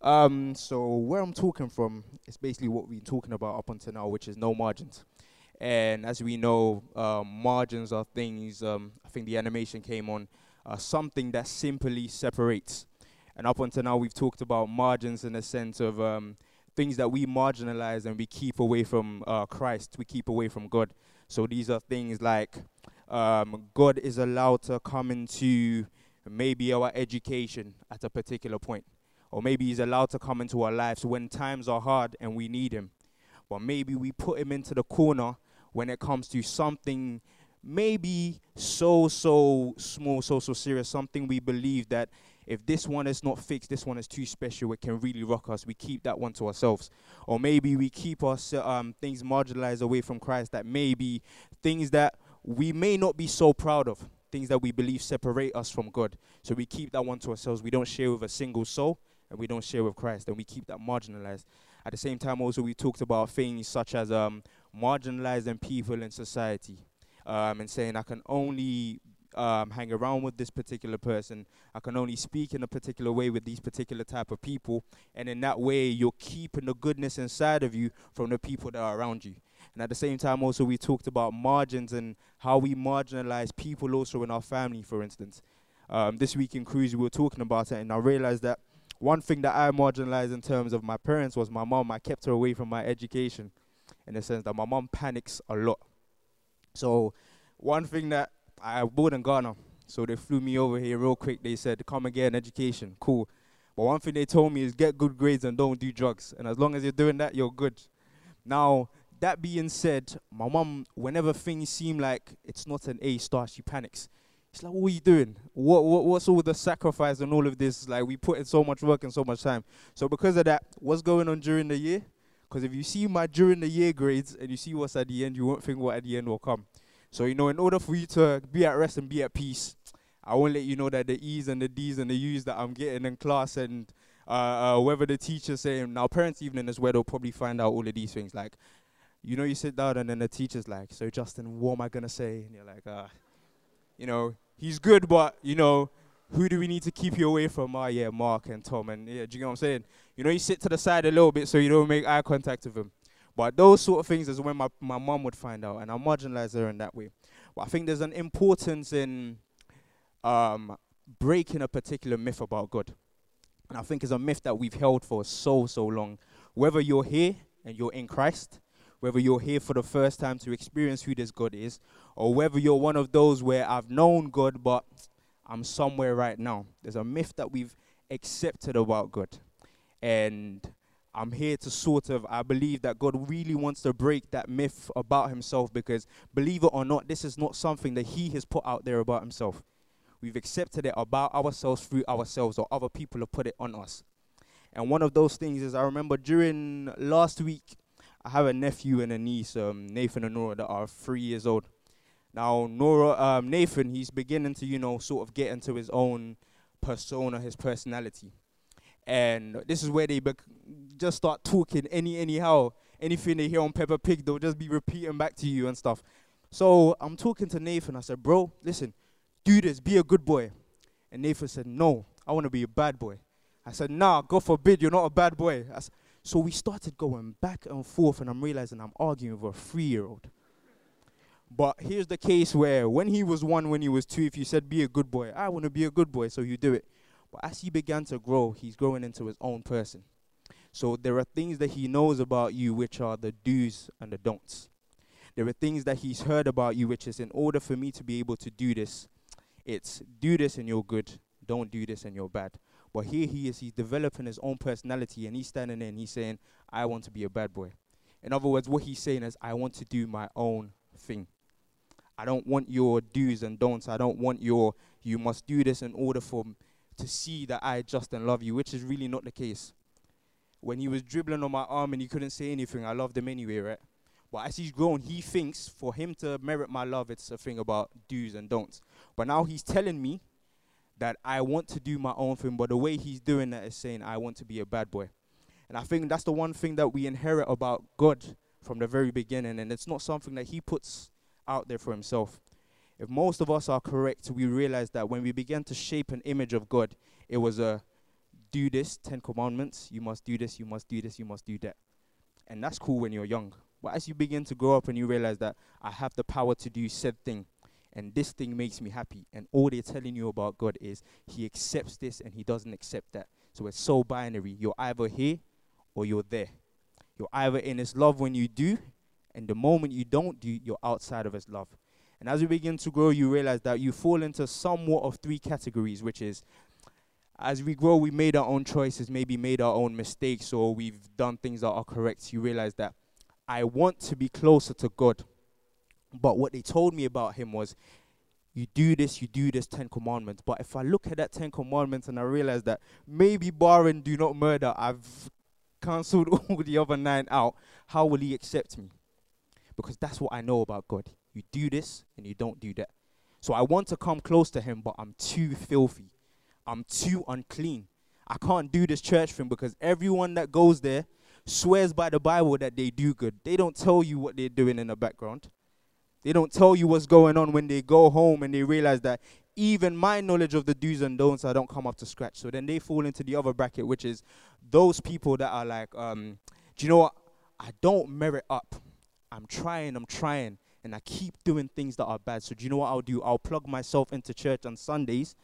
Um, so where I'm talking from is basically what we've been talking about up until now, which is no margins. And as we know, um, margins are things. Um, I think the animation came on uh, something that simply separates. And up until now, we've talked about margins in the sense of um, things that we marginalize and we keep away from uh, Christ, we keep away from God. So these are things like um, God is allowed to come into maybe our education at a particular point, or maybe He's allowed to come into our lives when times are hard and we need Him. But maybe we put Him into the corner when it comes to something maybe so so small, so so serious, something we believe that if this one is not fixed, this one is too special, it can really rock us. We keep that one to ourselves. Or maybe we keep our um, things marginalized away from Christ that maybe things that we may not be so proud of, things that we believe separate us from God. So we keep that one to ourselves. We don't share with a single soul and we don't share with Christ, and we keep that marginalized. At the same time, also, we talked about things such as um, marginalizing people in society um, and saying, I can only um, hang around with this particular person. I can only speak in a particular way with these particular type of people, and in that way, you're keeping the goodness inside of you from the people that are around you. And at the same time, also we talked about margins and how we marginalize people also in our family, for instance. Um, this week in cruise, we were talking about it, and I realized that one thing that I marginalized in terms of my parents was my mom. I kept her away from my education, in the sense that my mom panics a lot. So, one thing that I born in Ghana, so they flew me over here real quick. They said, "Come and get an education." Cool. But one thing they told me is get good grades and don't do drugs. And as long as you're doing that, you're good. Now, that being said, my mom, whenever things seem like it's not an A star, she panics. It's like, what are you doing? What, what what's all the sacrifice and all of this? Like we put in so much work and so much time. So because of that, what's going on during the year? Because if you see my during the year grades and you see what's at the end, you won't think what at the end will come. So, you know, in order for you to be at rest and be at peace, I won't let you know that the E's and the D's and the U's that I'm getting in class and uh, uh, whether the teacher's saying, now parents' evening is where they'll probably find out all of these things. Like, you know, you sit down and then the teacher's like, so Justin, what am I going to say? And you're like, uh, you know, he's good, but, you know, who do we need to keep you away from? Ah, oh, yeah, Mark and Tom. And yeah, do you know what I'm saying? You know, you sit to the side a little bit so you don't make eye contact with him. But those sort of things is when my, my mom would find out, and I marginalize her in that way. But I think there's an importance in um, breaking a particular myth about God. And I think it's a myth that we've held for so, so long. Whether you're here and you're in Christ, whether you're here for the first time to experience who this God is, or whether you're one of those where I've known God, but I'm somewhere right now. There's a myth that we've accepted about God. And I'm here to sort of, I believe that God really wants to break that myth about himself because, believe it or not, this is not something that he has put out there about himself. We've accepted it about ourselves through ourselves, or other people have put it on us. And one of those things is I remember during last week, I have a nephew and a niece, um, Nathan and Nora, that are three years old. Now, Nora, um, Nathan, he's beginning to, you know, sort of get into his own persona, his personality and this is where they bec- just start talking any anyhow. Anything they hear on Peppa Pig, they'll just be repeating back to you and stuff. So I'm talking to Nathan. I said, "Bro, listen, do this. Be a good boy." And Nathan said, "No, I want to be a bad boy." I said, "Nah, God forbid, you're not a bad boy." So we started going back and forth, and I'm realizing I'm arguing with a three-year-old. But here's the case where when he was one, when he was two, if you said be a good boy, I want to be a good boy, so you do it. But as he began to grow, he's growing into his own person. So there are things that he knows about you which are the do's and the don'ts. There are things that he's heard about you which is in order for me to be able to do this, it's do this and you're good, don't do this and you're bad. But here he is, he's developing his own personality and he's standing there and he's saying, I want to be a bad boy. In other words, what he's saying is, I want to do my own thing. I don't want your do's and don'ts. I don't want your, you must do this in order for to see that I just and love you, which is really not the case. When he was dribbling on my arm and he couldn't say anything, I loved him anyway, right? But as he's grown, he thinks for him to merit my love, it's a thing about do's and don'ts. But now he's telling me that I want to do my own thing, but the way he's doing that is saying I want to be a bad boy. And I think that's the one thing that we inherit about God from the very beginning, and it's not something that he puts out there for himself. If most of us are correct, we realize that when we began to shape an image of God, it was a do this, Ten Commandments, you must do this, you must do this, you must do that. And that's cool when you're young. But as you begin to grow up and you realize that I have the power to do said thing, and this thing makes me happy, and all they're telling you about God is He accepts this and He doesn't accept that. So it's so binary. You're either here or you're there. You're either in His love when you do, and the moment you don't do, you're outside of His love. And as you begin to grow, you realize that you fall into somewhat of three categories, which is as we grow, we made our own choices, maybe made our own mistakes, or we've done things that are correct. You realize that I want to be closer to God. But what they told me about him was, you do this, you do this, Ten Commandments. But if I look at that Ten Commandments and I realize that maybe barring do not murder, I've cancelled all the other nine out, how will he accept me? Because that's what I know about God. You do this and you don't do that. So I want to come close to him, but I'm too filthy. I'm too unclean. I can't do this church thing because everyone that goes there swears by the Bible that they do good. They don't tell you what they're doing in the background. They don't tell you what's going on when they go home and they realize that even my knowledge of the do's and don'ts, I don't come up to scratch. So then they fall into the other bracket, which is those people that are like, um, do you know what? I don't merit up. I'm trying, I'm trying, and I keep doing things that are bad. So do you know what I'll do? I'll plug myself into church on Sundays,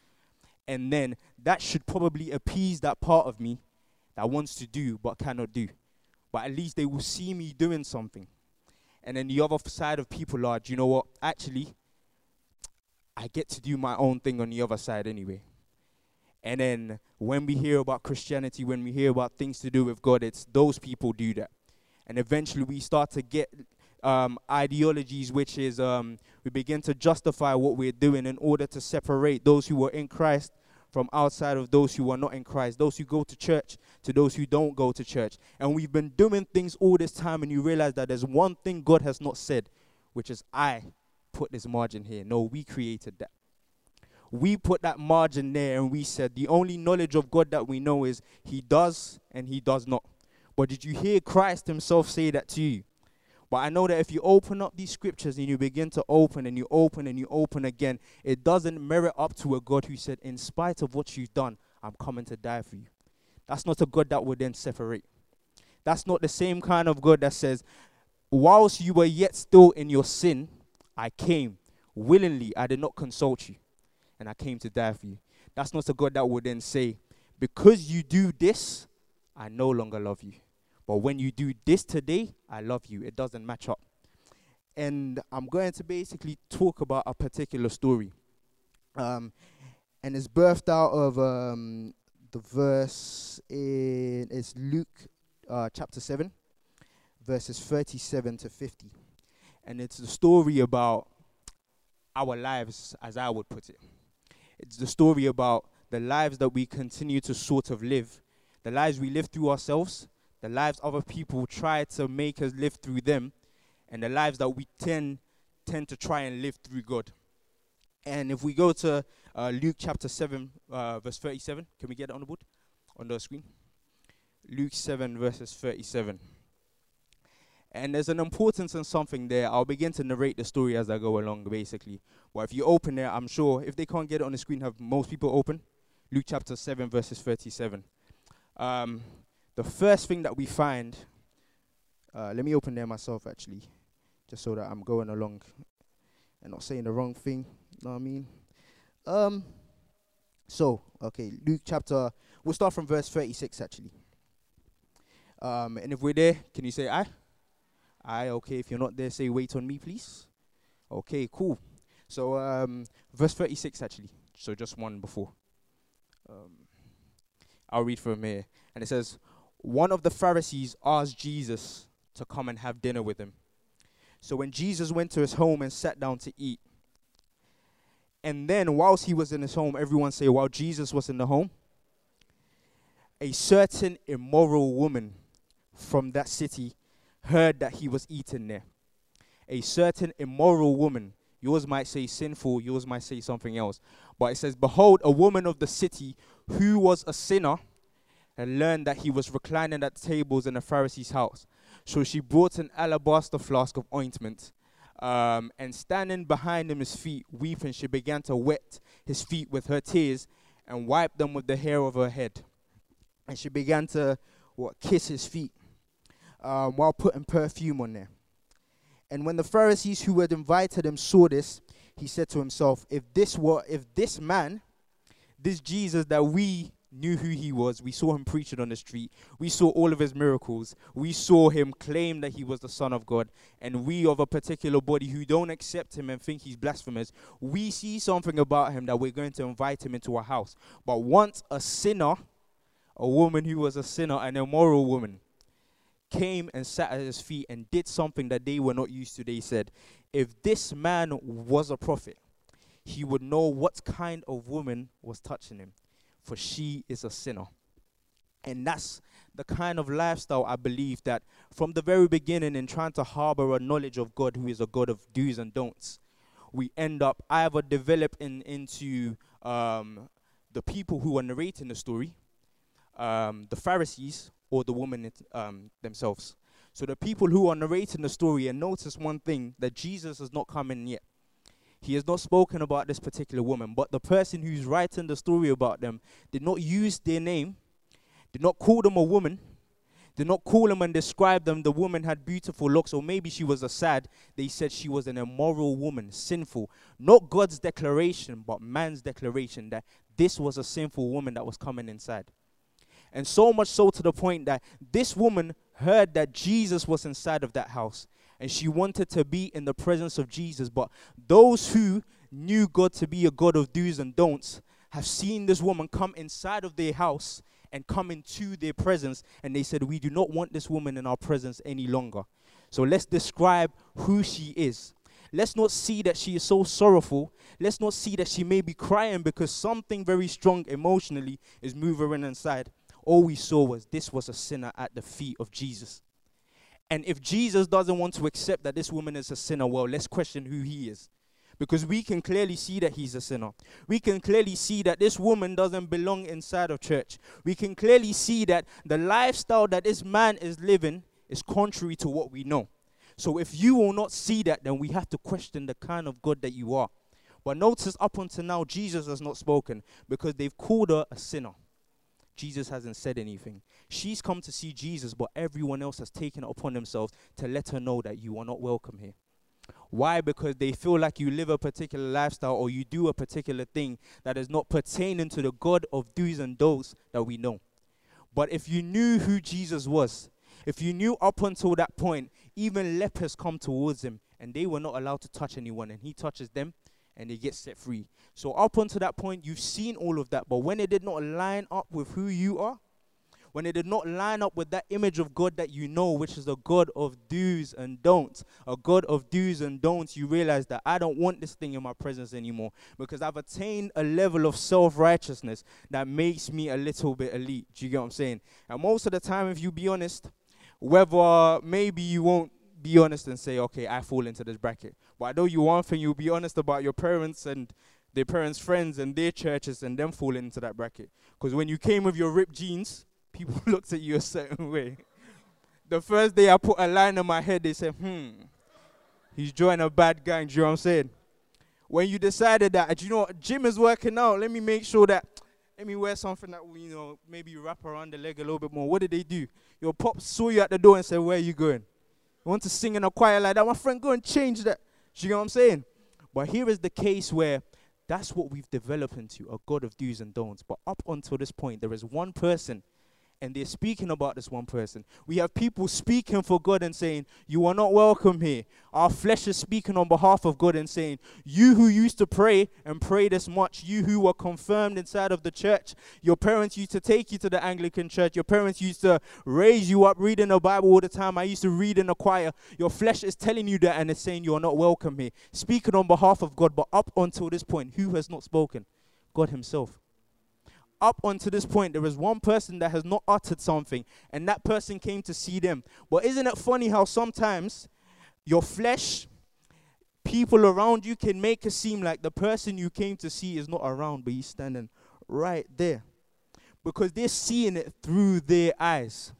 and then that should probably appease that part of me that wants to do but cannot do. But at least they will see me doing something. And then the other side of people are, do you know what? Actually, I get to do my own thing on the other side anyway. And then when we hear about Christianity, when we hear about things to do with God, it's those people do that. And eventually we start to get um, ideologies, which is um, we begin to justify what we're doing in order to separate those who are in Christ from outside of those who are not in Christ, those who go to church to those who don't go to church. And we've been doing things all this time, and you realize that there's one thing God has not said, which is, I put this margin here. No, we created that. We put that margin there, and we said, the only knowledge of God that we know is He does and He does not. But did you hear Christ Himself say that to you? But I know that if you open up these scriptures and you begin to open and you open and you open again, it doesn't merit up to a God who said, In spite of what you've done, I'm coming to die for you. That's not a God that would then separate. That's not the same kind of God that says, Whilst you were yet still in your sin, I came willingly. I did not consult you, and I came to die for you. That's not a God that would then say, Because you do this, I no longer love you. But when you do this today, I love you. It doesn't match up. And I'm going to basically talk about a particular story. Um, and it's birthed out of um, the verse in it's Luke uh, chapter 7, verses 37 to 50. And it's the story about our lives, as I would put it. It's the story about the lives that we continue to sort of live, the lives we live through ourselves, the lives other people try to make us live through them, and the lives that we tend tend to try and live through God. And if we go to uh, Luke chapter 7, uh, verse 37, can we get it on the board? On the screen? Luke 7, verses 37. And there's an importance in something there. I'll begin to narrate the story as I go along, basically. Well, if you open there, I'm sure if they can't get it on the screen, have most people open. Luke chapter 7, verses 37. Um, the first thing that we find, uh, let me open there myself actually, just so that I'm going along and not saying the wrong thing. Know what I mean? Um. So okay, Luke chapter. We'll start from verse 36 actually. Um, and if we're there, can you say I? I. Okay. If you're not there, say wait on me, please. Okay. Cool. So um, verse 36 actually. So just one before. Um, I'll read from here, and it says, one of the Pharisees asked Jesus to come and have dinner with him. So when Jesus went to his home and sat down to eat, and then whilst he was in his home, everyone say, while Jesus was in the home, a certain immoral woman from that city heard that he was eating there. A certain immoral woman, yours might say sinful, yours might say something else, but it says, Behold, a woman of the city who was a sinner and learned that he was reclining at tables in the Pharisee's house. So she brought an alabaster flask of ointment, um, and standing behind him his feet, weeping, she began to wet his feet with her tears and wipe them with the hair of her head. and she began to what kiss his feet um, while putting perfume on there. And when the Pharisees who had invited him saw this, he said to himself, "If this were, if this man, this Jesus that we knew who he was. We saw him preaching on the street. We saw all of his miracles. We saw him claim that he was the Son of God. And we, of a particular body who don't accept him and think he's blasphemous, we see something about him that we're going to invite him into our house. But once a sinner, a woman who was a sinner, an immoral woman, came and sat at his feet and did something that they were not used to, they said, If this man was a prophet, he would know what kind of woman was touching him for she is a sinner. And that's the kind of lifestyle I believe that from the very beginning, in trying to harbor a knowledge of God who is a God of do's and don'ts, we end up either developing into um, the people who are narrating the story, um, the Pharisees, or the woman it, um, themselves. So the people who are narrating the story, and notice one thing that Jesus has not come in yet. He has not spoken about this particular woman, but the person who's writing the story about them did not use their name, did not call them a woman, did not call them and describe them. The woman had beautiful looks, or maybe she was a sad. They said she was an immoral woman, sinful. Not God's declaration, but man's declaration that this was a sinful woman that was coming inside. And so much so to the point that this woman heard that Jesus was inside of that house and she wanted to be in the presence of Jesus. But those who knew God to be a God of do's and don'ts have seen this woman come inside of their house and come into their presence, and they said, We do not want this woman in our presence any longer. So let's describe who she is. Let's not see that she is so sorrowful. Let's not see that she may be crying because something very strong emotionally is moving inside. All we saw was this was a sinner at the feet of Jesus. And if Jesus doesn't want to accept that this woman is a sinner, well, let's question who he is. Because we can clearly see that he's a sinner. We can clearly see that this woman doesn't belong inside of church. We can clearly see that the lifestyle that this man is living is contrary to what we know. So if you will not see that, then we have to question the kind of God that you are. But notice up until now, Jesus has not spoken because they've called her a sinner. Jesus hasn't said anything. She's come to see Jesus, but everyone else has taken it upon themselves to let her know that you are not welcome here. Why? Because they feel like you live a particular lifestyle or you do a particular thing that is not pertaining to the God of do's and don'ts that we know. But if you knew who Jesus was, if you knew up until that point, even lepers come towards him and they were not allowed to touch anyone, and he touches them and they get set free. So, up until that point, you've seen all of that. But when it did not line up with who you are, when it did not line up with that image of God that you know, which is a God of do's and don'ts, a God of do's and don'ts, you realize that I don't want this thing in my presence anymore because I've attained a level of self righteousness that makes me a little bit elite. Do you get what I'm saying? And most of the time, if you be honest, whether maybe you won't be honest and say, okay, I fall into this bracket. But I know you one thing, you'll be honest about your parents and their parents' friends and their churches and them falling into that bracket. Because when you came with your ripped jeans, people looked at you a certain way. The first day I put a line on my head, they said, hmm, he's joining a bad gang. Do you know what I'm saying? When you decided that, do you know what, gym is working out, let me make sure that, let me wear something that will, you know, maybe wrap around the leg a little bit more. What did they do? Your pop saw you at the door and said, where are you going? Want to sing in a choir like that? My friend, go and change that. You know what I'm saying? But here is the case where that's what we've developed into a God of do's and don'ts. But up until this point, there is one person and they're speaking about this one person. We have people speaking for God and saying, You are not welcome here. Our flesh is speaking on behalf of God and saying, You who used to pray and pray this much, you who were confirmed inside of the church, your parents used to take you to the Anglican church, your parents used to raise you up reading the Bible all the time. I used to read in the choir. Your flesh is telling you that and it's saying you are not welcome here. Speaking on behalf of God, but up until this point, who has not spoken? God Himself up until this point, there is one person that has not uttered something, and that person came to see them. But isn't it funny how sometimes your flesh, people around you can make it seem like the person you came to see is not around, but he's standing right there. Because they're seeing it through their eyes.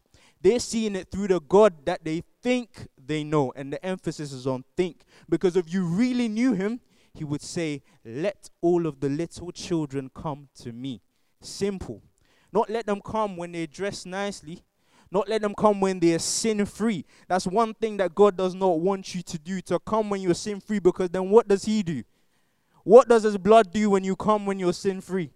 They're seeing it through the God that they think they know. And the emphasis is on think. Because if you really knew him, he would say, Let all of the little children come to me. Simple. Not let them come when they dress nicely. Not let them come when they are sin free. That's one thing that God does not want you to do, to come when you're sin free, because then what does He do? What does His blood do when you come when you're sin free?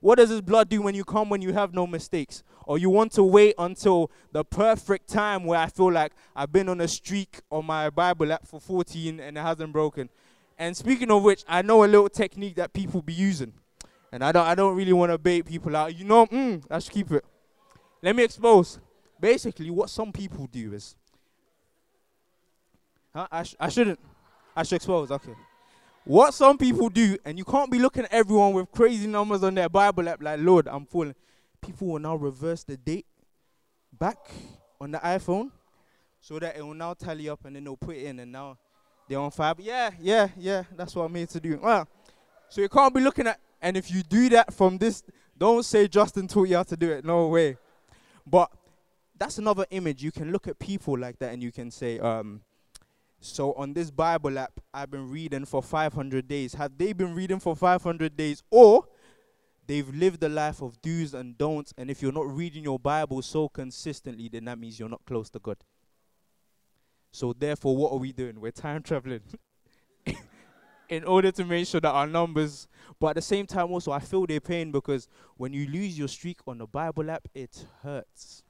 What does His blood do when you come when you have no mistakes? Or you want to wait until the perfect time where I feel like I've been on a streak on my Bible app for 14 and it hasn't broken. And speaking of which, I know a little technique that people be using. And I don't I don't really want to bait people out. You know, mm, let's keep it. Let me expose. Basically, what some people do is huh? I, sh- I shouldn't. I should expose. Okay. What some people do, and you can't be looking at everyone with crazy numbers on their Bible app like, Lord, I'm falling. People will now reverse the date back on the iPhone so that it will now tally up and then they'll put it in and now they're on fire. Yeah, yeah, yeah, that's what I'm here to do. Well, so you can't be looking at, and if you do that from this, don't say Justin taught you how to do it. No way. But that's another image. You can look at people like that and you can say, um, so on this Bible app, I've been reading for 500 days. Have they been reading for 500 days? Or they've lived a life of do's and don'ts. And if you're not reading your Bible so consistently, then that means you're not close to God. So therefore, what are we doing? We're time traveling. in order to make sure that our numbers, but at the same time also I feel their pain because when you lose your streak on the Bible app, it hurts.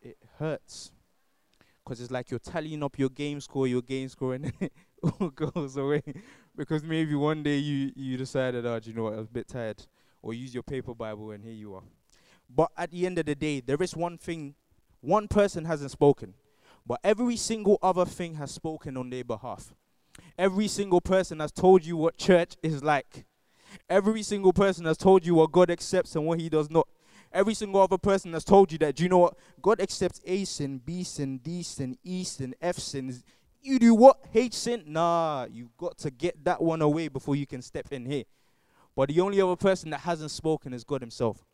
It hurts because it's like you're tallying up your game score, your game score, and it all goes away. because maybe one day you you decided, oh, you know what, I was a bit tired, or use your paper Bible, and here you are. But at the end of the day, there is one thing, one person hasn't spoken, but every single other thing has spoken on their behalf. Every single person has told you what church is like. Every single person has told you what God accepts and what He does not. Every single other person has told you that. Do you know what? God accepts A sin, B sin, D sin, E sin, F sin. You do what? H sin? Nah, you've got to get that one away before you can step in here. But the only other person that hasn't spoken is God Himself.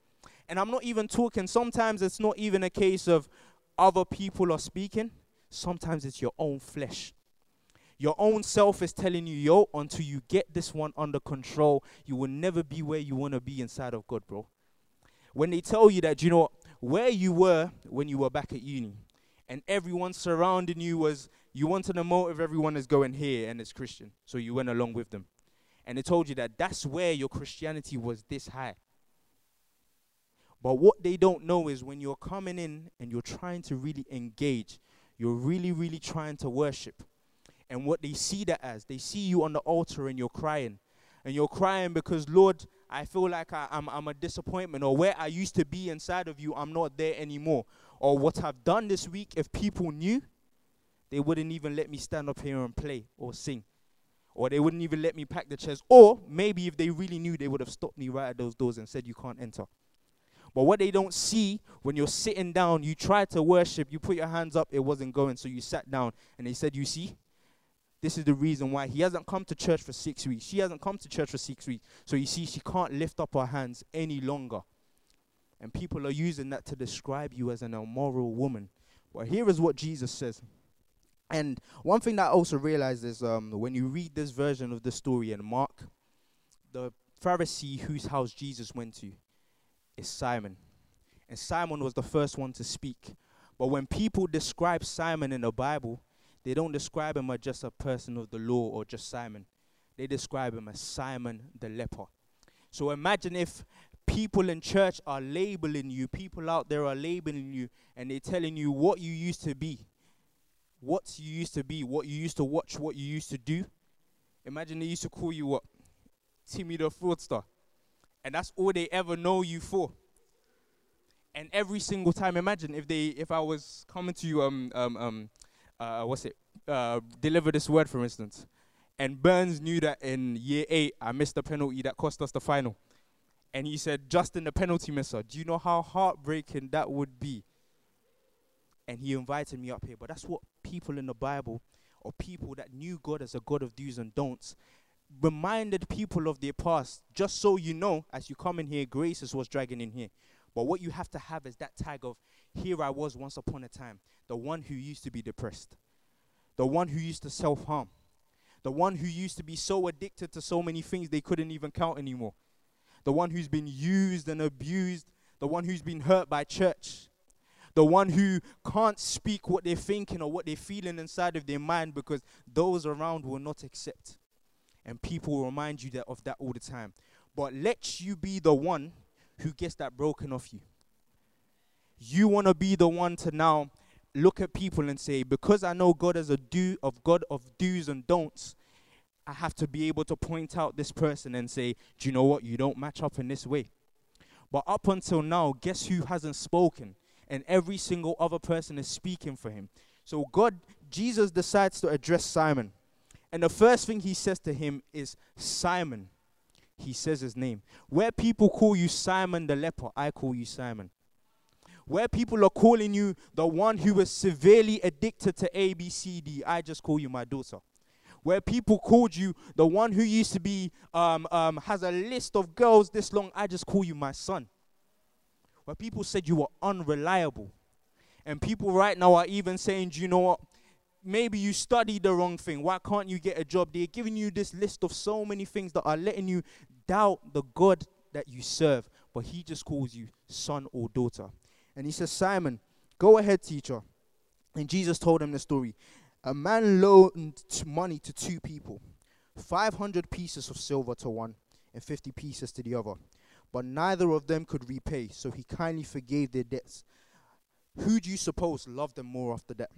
And I'm not even talking, sometimes it's not even a case of other people are speaking, sometimes it's your own flesh. Your own self is telling you, yo, until you get this one under control, you will never be where you want to be inside of God, bro when they tell you that, you know, where you were when you were back at uni, and everyone surrounding you was, you wanted a motive, everyone is going here and it's Christian. So you went along with them. And they told you that that's where your Christianity was this high. But what they don't know is when you're coming in and you're trying to really engage, you're really, really trying to worship. And what they see that as, they see you on the altar and you're crying. And you're crying because, Lord, I feel like I, am I'm, I'm a disappointment, or where I used to be inside of you, I'm not there anymore. Or what I've done this week, if people knew, they wouldn't even let me stand up here and play or sing. Or they wouldn't even let me pack the chairs. Or maybe if they really knew, they would have stopped me right at those doors and said, You can't enter. But what they don't see when you're sitting down, you try to worship, you put your hands up, it wasn't going, so you sat down and they said, You see, this is the reason why he hasn't come to church for six weeks. She hasn't come to church for six weeks. So you see, she can't lift up her hands any longer. And people are using that to describe you as an immoral woman. Well, here is what Jesus says. And one thing that I also realized is um, when you read this version of the story in Mark, the Pharisee whose house Jesus went to is Simon. And Simon was the first one to speak. But when people describe Simon in the Bible, they don't describe him as just a person of the law or just Simon. They describe him as Simon the leper. So imagine if people in church are labeling you, people out there are labeling you, and they're telling you what you used to be, what you used to be, what you used to watch, what you used to do. Imagine they used to call you what? Timmy the fraudster. And that's all they ever know you for. And every single time, imagine if they, if I was coming to you, um, um, um, uh, what's it, uh, deliver this word, for instance. And Burns knew that in year eight, I missed the penalty that cost us the final. And he said, Justin the penalty misser, do you know how heartbreaking that would be? And he invited me up here. But that's what people in the Bible, or people that knew God as a God of do's and don'ts, reminded people of their past. Just so you know, as you come in here, grace is what's dragging in here. But what you have to have is that tag of, here I was once upon a time, the one who used to be depressed, the one who used to self harm, the one who used to be so addicted to so many things they couldn't even count anymore, the one who's been used and abused, the one who's been hurt by church, the one who can't speak what they're thinking or what they're feeling inside of their mind because those around will not accept. And people remind you that of that all the time. But let you be the one who gets that broken off you. You want to be the one to now look at people and say, because I know God as a do of God of do's and don'ts, I have to be able to point out this person and say, do you know what? You don't match up in this way. But up until now, guess who hasn't spoken? And every single other person is speaking for him. So God, Jesus decides to address Simon. And the first thing he says to him is, Simon. He says his name. Where people call you Simon the leper, I call you Simon. Where people are calling you the one who was severely addicted to A, B, C, D, I just call you my daughter where people called you the one who used to be um, um, has a list of girls this long i just call you my son where people said you were unreliable and people right now are even saying you know what maybe you studied the wrong thing why can't you get a job they're giving you this list of so many things that are letting you doubt the god that you serve but he just calls you son or daughter and he says simon go ahead teacher and jesus told him the story a man loaned money to two people 500 pieces of silver to one and 50 pieces to the other. But neither of them could repay, so he kindly forgave their debts. Who do you suppose loved them more after that?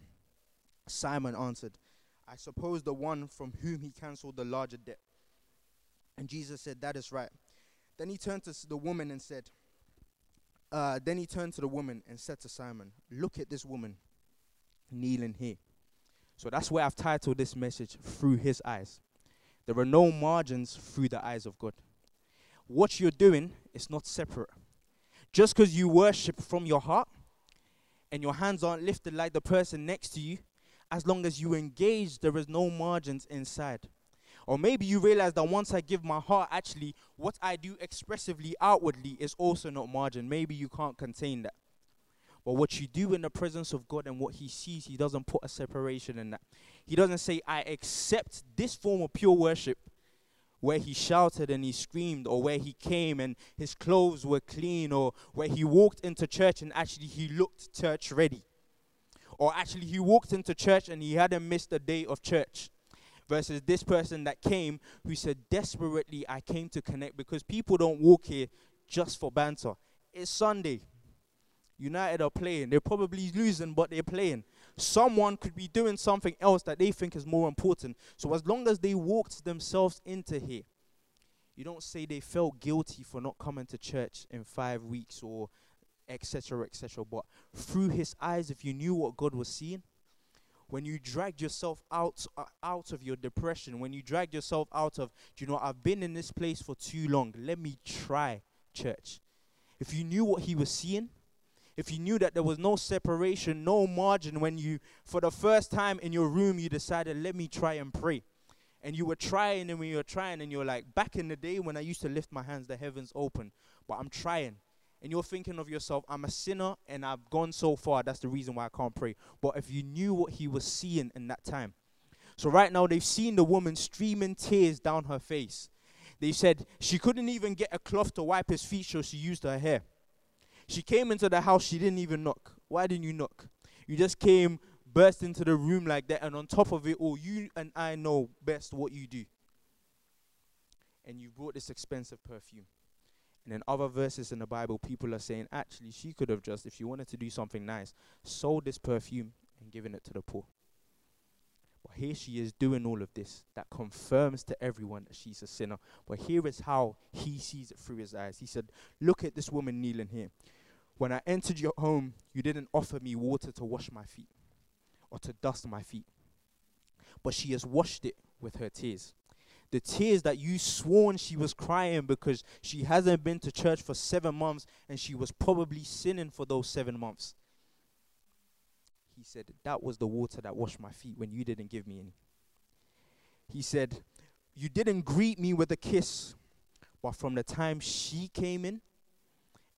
Simon answered, I suppose the one from whom he cancelled the larger debt. And Jesus said, That is right. Then he turned to the woman and said, uh, Then he turned to the woman and said to Simon, Look at this woman kneeling here. So that's where I've titled this message, Through His Eyes. There are no margins through the eyes of God. What you're doing is not separate. Just because you worship from your heart and your hands aren't lifted like the person next to you, as long as you engage, there is no margins inside. Or maybe you realize that once I give my heart, actually, what I do expressively outwardly is also not margin. Maybe you can't contain that. But what you do in the presence of God and what He sees, He doesn't put a separation in that. He doesn't say, I accept this form of pure worship where he shouted and he screamed, or where he came and his clothes were clean, or where he walked into church and actually he looked church ready. Or actually he walked into church and he hadn't missed a day of church. Versus this person that came who said, Desperately, I came to connect because people don't walk here just for banter. It's Sunday. United are playing. They're probably losing, but they're playing. Someone could be doing something else that they think is more important. So as long as they walked themselves into here, you don't say they felt guilty for not coming to church in five weeks or etc. etc. But through his eyes, if you knew what God was seeing, when you dragged yourself out uh, out of your depression, when you dragged yourself out of, you know, I've been in this place for too long. Let me try church. If you knew what he was seeing, if you knew that there was no separation, no margin when you, for the first time in your room, you decided, let me try and pray. And you were trying, and when you were trying, and you're like, back in the day when I used to lift my hands, the heavens open, but I'm trying. And you're thinking of yourself, I'm a sinner and I've gone so far, that's the reason why I can't pray. But if you knew what he was seeing in that time. So right now, they've seen the woman streaming tears down her face. They said she couldn't even get a cloth to wipe his feet, so she used her hair. She came into the house, she didn't even knock. Why didn't you knock? You just came, burst into the room like that, and on top of it all, you and I know best what you do. And you brought this expensive perfume. And in other verses in the Bible, people are saying, actually, she could have just, if she wanted to do something nice, sold this perfume and given it to the poor. But here she is doing all of this that confirms to everyone that she's a sinner. But here is how he sees it through his eyes. He said, Look at this woman kneeling here. When I entered your home, you didn't offer me water to wash my feet or to dust my feet. But she has washed it with her tears. The tears that you sworn she was crying because she hasn't been to church for seven months and she was probably sinning for those seven months. He said, That was the water that washed my feet when you didn't give me any. He said, You didn't greet me with a kiss, but from the time she came in,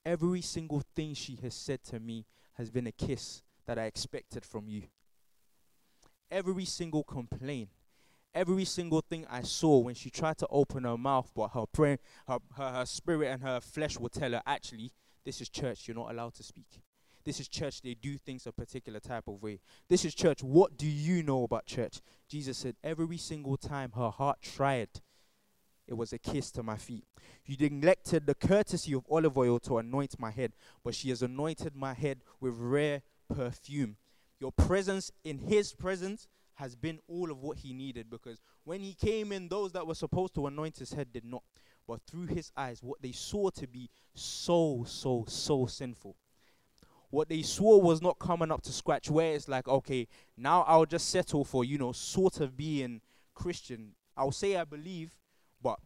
Every single thing she has said to me has been a kiss that I expected from you. Every single complaint, every single thing I saw when she tried to open her mouth, but her prayer, her, her, her spirit and her flesh would tell her, actually, this is church, you're not allowed to speak. This is church, they do things a particular type of way. This is church, what do you know about church? Jesus said, every single time her heart tried, it was a kiss to my feet. You neglected the courtesy of olive oil to anoint my head, but she has anointed my head with rare perfume. Your presence in his presence has been all of what he needed because when he came in, those that were supposed to anoint his head did not. But through his eyes, what they saw to be so, so, so sinful. What they saw was not coming up to scratch, where it's like, okay, now I'll just settle for, you know, sort of being Christian. I'll say I believe, but,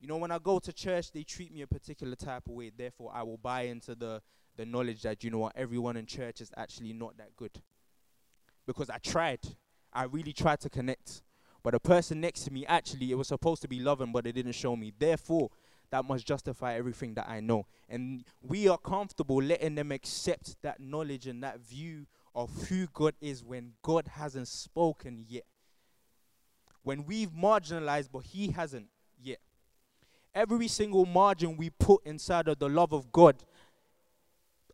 you know, when I go to church, they treat me a particular type of way. Therefore, I will buy into the, the knowledge that, you know what, everyone in church is actually not that good. Because I tried. I really tried to connect. But the person next to me, actually, it was supposed to be loving, but it didn't show me. Therefore, that must justify everything that I know. And we are comfortable letting them accept that knowledge and that view of who God is when God hasn't spoken yet. When we've marginalized, but He hasn't yet. Every single margin we put inside of the love of God,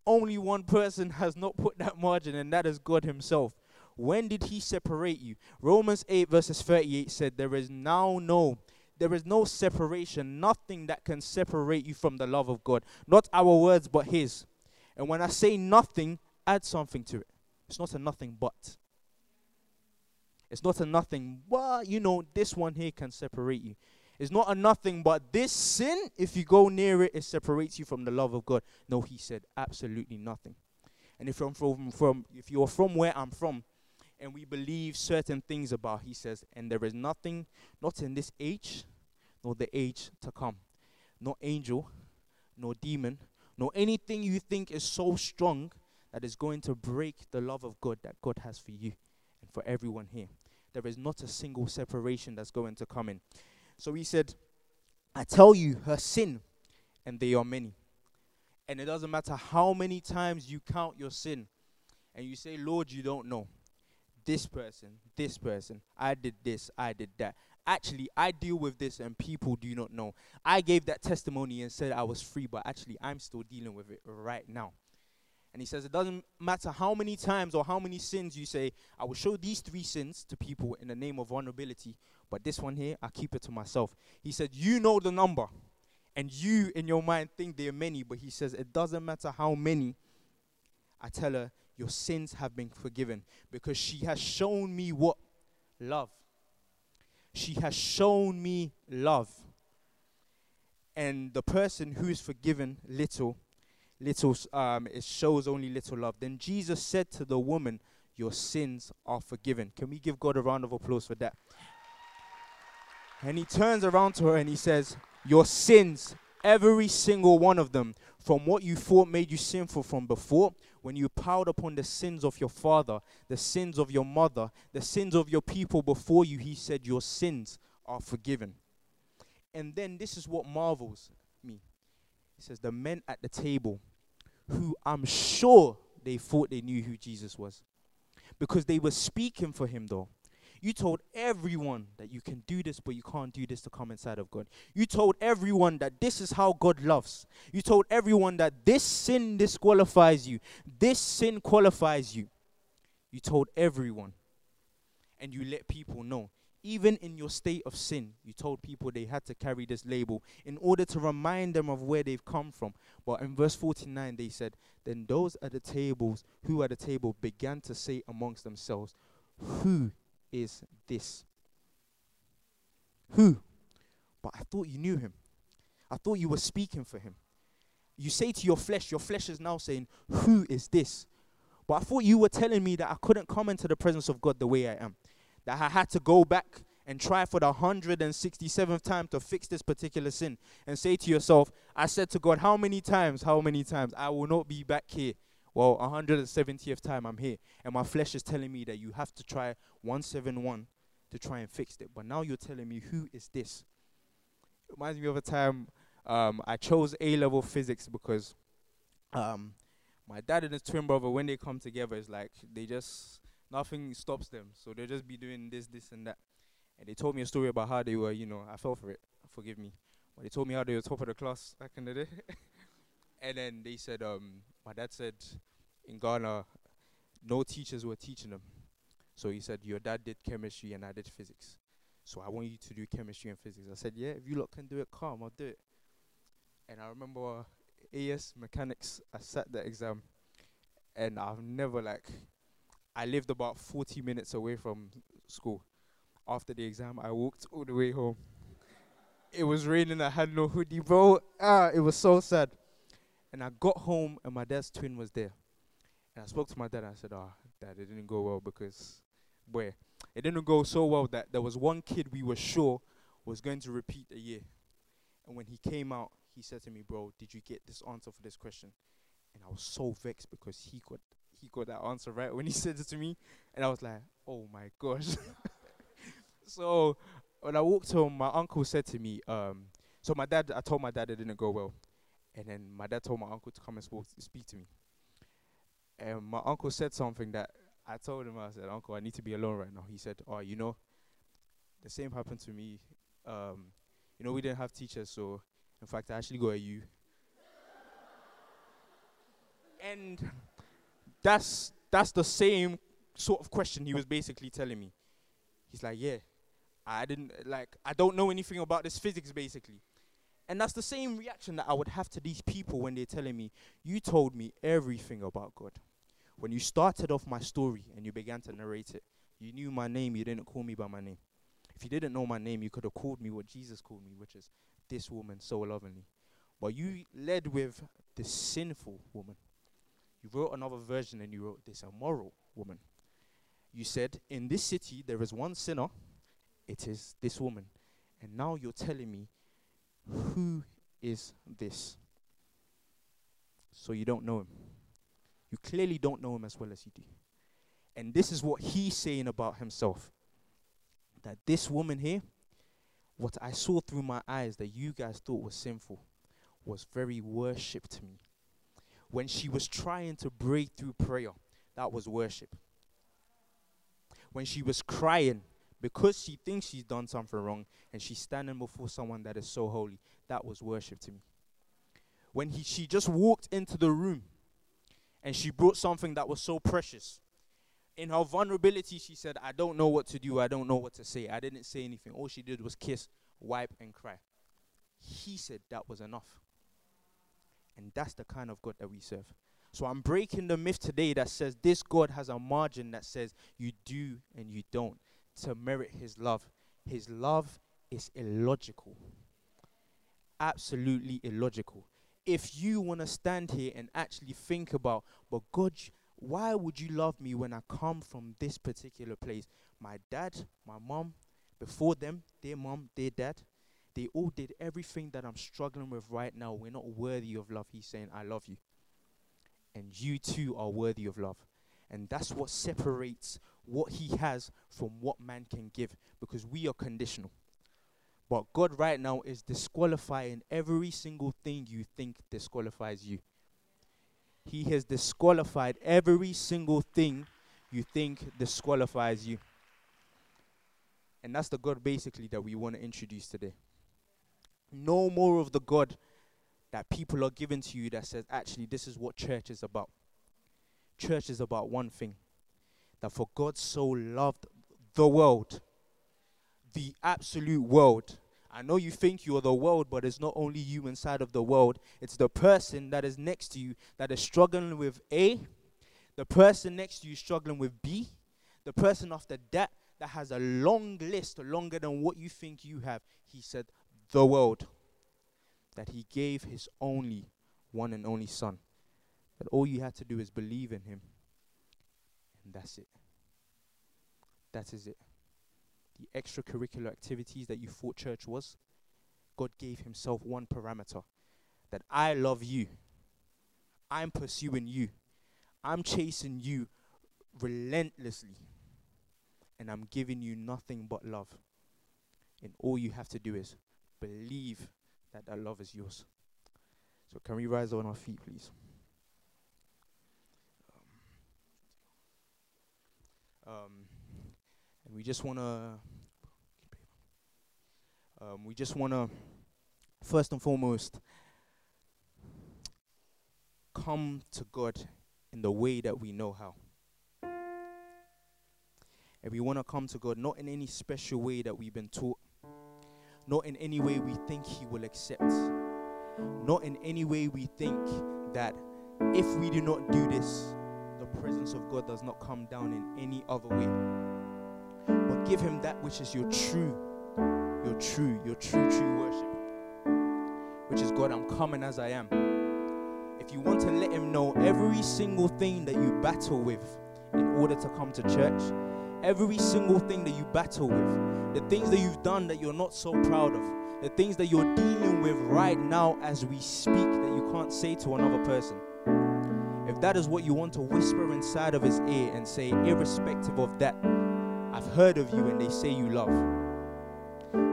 only one person has not put that margin, and that is God Himself. When did he separate you? Romans 8, verses 38 said, There is now no, there is no separation, nothing that can separate you from the love of God. Not our words, but his. And when I say nothing, add something to it. It's not a nothing but. It's not a nothing, but you know, this one here can separate you. It's not a nothing, but this sin, if you go near it, it separates you from the love of God. No, he said absolutely nothing. And if I'm from, from if you're from where I'm from, and we believe certain things about, he says, and there is nothing, not in this age, nor the age to come, no angel, no demon, nor anything you think is so strong that is going to break the love of God that God has for you and for everyone here. There is not a single separation that's going to come in. So he said, I tell you, her sin, and they are many. And it doesn't matter how many times you count your sin and you say, Lord, you don't know this person, this person, I did this, I did that. Actually, I deal with this and people do not know. I gave that testimony and said I was free, but actually, I'm still dealing with it right now. And he says, It doesn't matter how many times or how many sins you say, I will show these three sins to people in the name of vulnerability, but this one here, I keep it to myself. He said, You know the number, and you in your mind think there are many, but he says, It doesn't matter how many. I tell her, your sins have been forgiven because she has shown me what? Love. She has shown me love. And the person who is forgiven little, little, um, it shows only little love. Then Jesus said to the woman, Your sins are forgiven. Can we give God a round of applause for that? And he turns around to her and he says, Your sins, every single one of them, from what you thought made you sinful from before, when you piled upon the sins of your father, the sins of your mother, the sins of your people before you, he said, Your sins are forgiven. And then this is what marvels me. He says, The men at the table, who I'm sure they thought they knew who Jesus was, because they were speaking for him, though. You told everyone that you can do this, but you can't do this to come inside of God. You told everyone that this is how God loves. You told everyone that this sin disqualifies you, this sin qualifies you. You told everyone. And you let people know. Even in your state of sin, you told people they had to carry this label in order to remind them of where they've come from. But in verse 49, they said, Then those at the tables, who at the table, began to say amongst themselves, Who is this? Who? But I thought you knew him. I thought you were speaking for him. You say to your flesh, your flesh is now saying, Who is this? But I thought you were telling me that I couldn't come into the presence of God the way I am. That I had to go back and try for the 167th time to fix this particular sin and say to yourself, I said to God, How many times? How many times? I will not be back here well, 170th time I'm here, and my flesh is telling me that you have to try 171 to try and fix it. But now you're telling me, who is this? It reminds me of a time um, I chose A level physics because um, my dad and his twin brother, when they come together, it's like they just, nothing stops them. So they'll just be doing this, this, and that. and they told me a story about how they were, you know, I fell for it. Forgive me. But they told me how they were top of the class back in the day. and then they said, um, my dad said, in Ghana, no teachers were teaching them. So he said, your dad did chemistry and I did physics. So I want you to do chemistry and physics. I said, yeah, if you lot can do it, calm, I'll do it. And I remember AS mechanics, I sat the exam, and I've never like, I lived about 40 minutes away from school. After the exam, I walked all the way home. it was raining, I had no hoodie, bro. Ah, it was so sad. And I got home, and my dad's twin was there. And I spoke to my dad, and I said, oh, dad, it didn't go well because, boy, it didn't go so well that there was one kid we were sure was going to repeat a year. And when he came out, he said to me, "Bro, did you get this answer for this question?" And I was so vexed because he got he got that answer right when he said it to me, and I was like, "Oh my gosh." so when I walked home, my uncle said to me, um, "So my dad, I told my dad it didn't go well, and then my dad told my uncle to come and spoke, speak to me, and my uncle said something that I told him. I said, "Uncle, I need to be alone right now." He said, "Oh, you know, the same happened to me." Um, you know, we didn't have teachers, so in fact, I actually go got a U. and that's that's the same sort of question he was basically telling me. He's like, yeah, I didn't like I don't know anything about this physics basically. And that's the same reaction that I would have to these people when they're telling me, you told me everything about God. When you started off my story and you began to narrate it, you knew my name, you didn't call me by my name. If you didn't know my name, you could have called me what Jesus called me, which is this woman so lovingly. But you led with the sinful woman. You wrote another version and you wrote this immoral woman. You said, In this city there is one sinner, it is this woman. And now you're telling me, who is this? So you don't know him. You clearly don't know him as well as you do. And this is what he's saying about himself that this woman here what I saw through my eyes that you guys thought was sinful was very worship to me. When she was trying to break through prayer, that was worship. When she was crying because she thinks she's done something wrong and she's standing before someone that is so holy, that was worship to me. When he, she just walked into the room and she brought something that was so precious in her vulnerability, she said, I don't know what to do. I don't know what to say. I didn't say anything. All she did was kiss, wipe, and cry. He said that was enough. And that's the kind of God that we serve. So I'm breaking the myth today that says this God has a margin that says you do and you don't to merit his love. His love is illogical. Absolutely illogical. If you want to stand here and actually think about, but God, why would you love me when I come from this particular place? My dad, my mom, before them, their mom, their dad, they all did everything that I'm struggling with right now. We're not worthy of love. He's saying, I love you. And you too are worthy of love. And that's what separates what he has from what man can give because we are conditional. But God right now is disqualifying every single thing you think disqualifies you. He has disqualified every single thing you think disqualifies you. And that's the God basically that we want to introduce today. No more of the God that people are giving to you that says, actually, this is what church is about. Church is about one thing that for God so loved the world, the absolute world, I know you think you're the world, but it's not only you inside of the world, it's the person that is next to you that is struggling with A, the person next to you struggling with B, the person after that that has a long list, longer than what you think you have. He said, The world. That he gave his only one and only son. That all you had to do is believe in him. And that's it. That is it the extracurricular activities that you thought church was, God gave Himself one parameter that I love you. I'm pursuing you. I'm chasing you relentlessly. And I'm giving you nothing but love. And all you have to do is believe that that love is yours. So, can we rise on our feet, please? Um, um, and we just want to Um, we just want to, first and foremost, come to God in the way that we know how. And we want to come to God not in any special way that we've been taught, not in any way we think He will accept, not in any way we think that if we do not do this, the presence of God does not come down in any other way. Give Him that which is your true, your true, your true, true worship, which is God, I'm coming as I am. If you want to let Him know every single thing that you battle with in order to come to church, every single thing that you battle with, the things that you've done that you're not so proud of, the things that you're dealing with right now as we speak that you can't say to another person. If that is what you want to whisper inside of his ear and say, irrespective of that, heard of you and they say you love.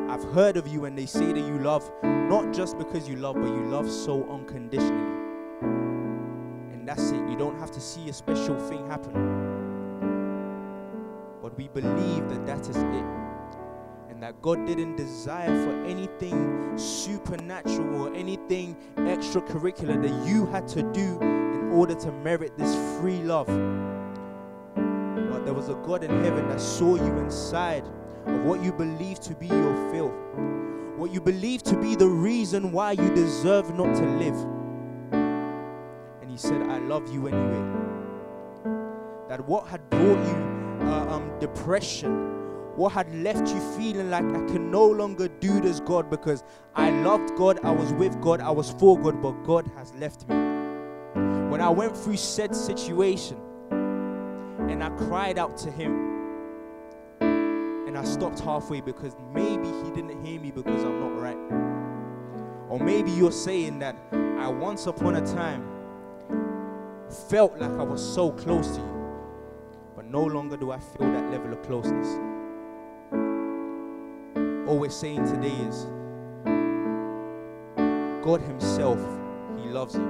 I've heard of you and they say that you love not just because you love, but you love so unconditionally. And that's it. You don't have to see a special thing happen but we believe that that is it. And that God didn't desire for anything supernatural or anything extracurricular that you had to do in order to merit this free love. There was a God in heaven that saw you inside of what you believe to be your filth, what you believe to be the reason why you deserve not to live. And He said, I love you anyway. That what had brought you uh, um, depression, what had left you feeling like I can no longer do this, God, because I loved God, I was with God, I was for God, but God has left me. When I went through said situation and I cried out to Him, and I stopped halfway because maybe He didn't hear me because I'm not right. Or maybe you're saying that I once upon a time felt like I was so close to you but no longer do I feel that level of closeness. All we're saying today is God Himself, He loves you.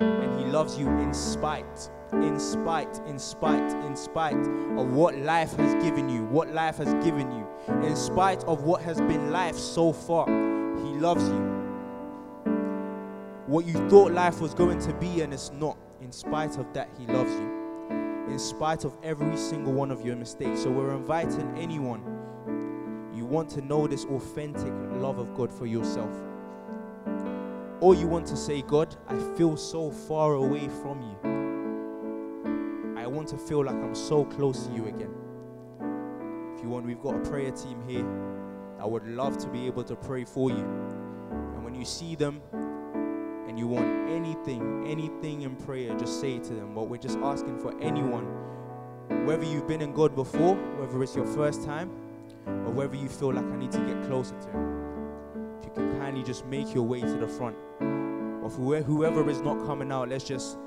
And He loves you in spite, in spite, in spite, in spite of what life has given you, what life has given you, in spite of what has been life so far. He loves you. What you thought life was going to be, and it's not. In spite of that, He loves you in spite of every single one of your mistakes. So we're inviting anyone you want to know this authentic love of God for yourself. Or you want to say, God, I feel so far away from you. Want to feel like I'm so close to you again. If you want, we've got a prayer team here. I would love to be able to pray for you. And when you see them, and you want anything, anything in prayer, just say to them. But we're just asking for anyone, whether you've been in God before, whether it's your first time, or whether you feel like I need to get closer to Him. If you can kindly just make your way to the front. Or whoever is not coming out, let's just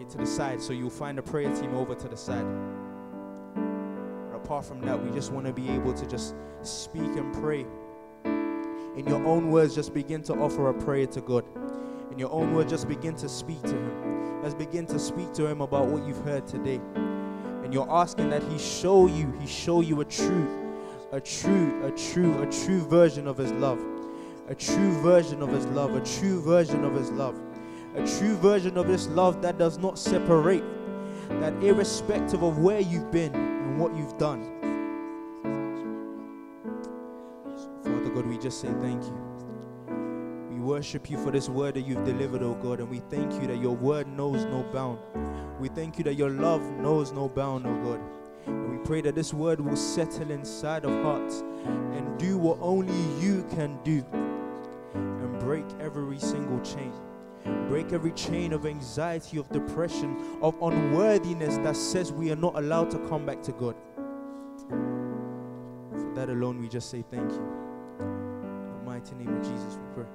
okay to the side. So you'll find a prayer team over to the side. But apart from that, we just want to be able to just speak and pray in your own words, just begin to offer a prayer to God. In your own words, just begin to speak to Him. Let's begin to speak to Him about what you've heard today. And you're asking that He show you, He show you a true, a true, a true, a true version of His love. A true version of His love, a true version of His love. A true version of this love that does not separate, that irrespective of where you've been and what you've done, Father God, we just say thank you. We worship you for this word that you've delivered, oh God, and we thank you that your word knows no bound. We thank you that your love knows no bound, oh God. And we pray that this word will settle inside of hearts and do what only you can do and break every single chain. Break every chain of anxiety, of depression, of unworthiness that says we are not allowed to come back to God. For that alone, we just say thank you In the mighty name of Jesus we pray.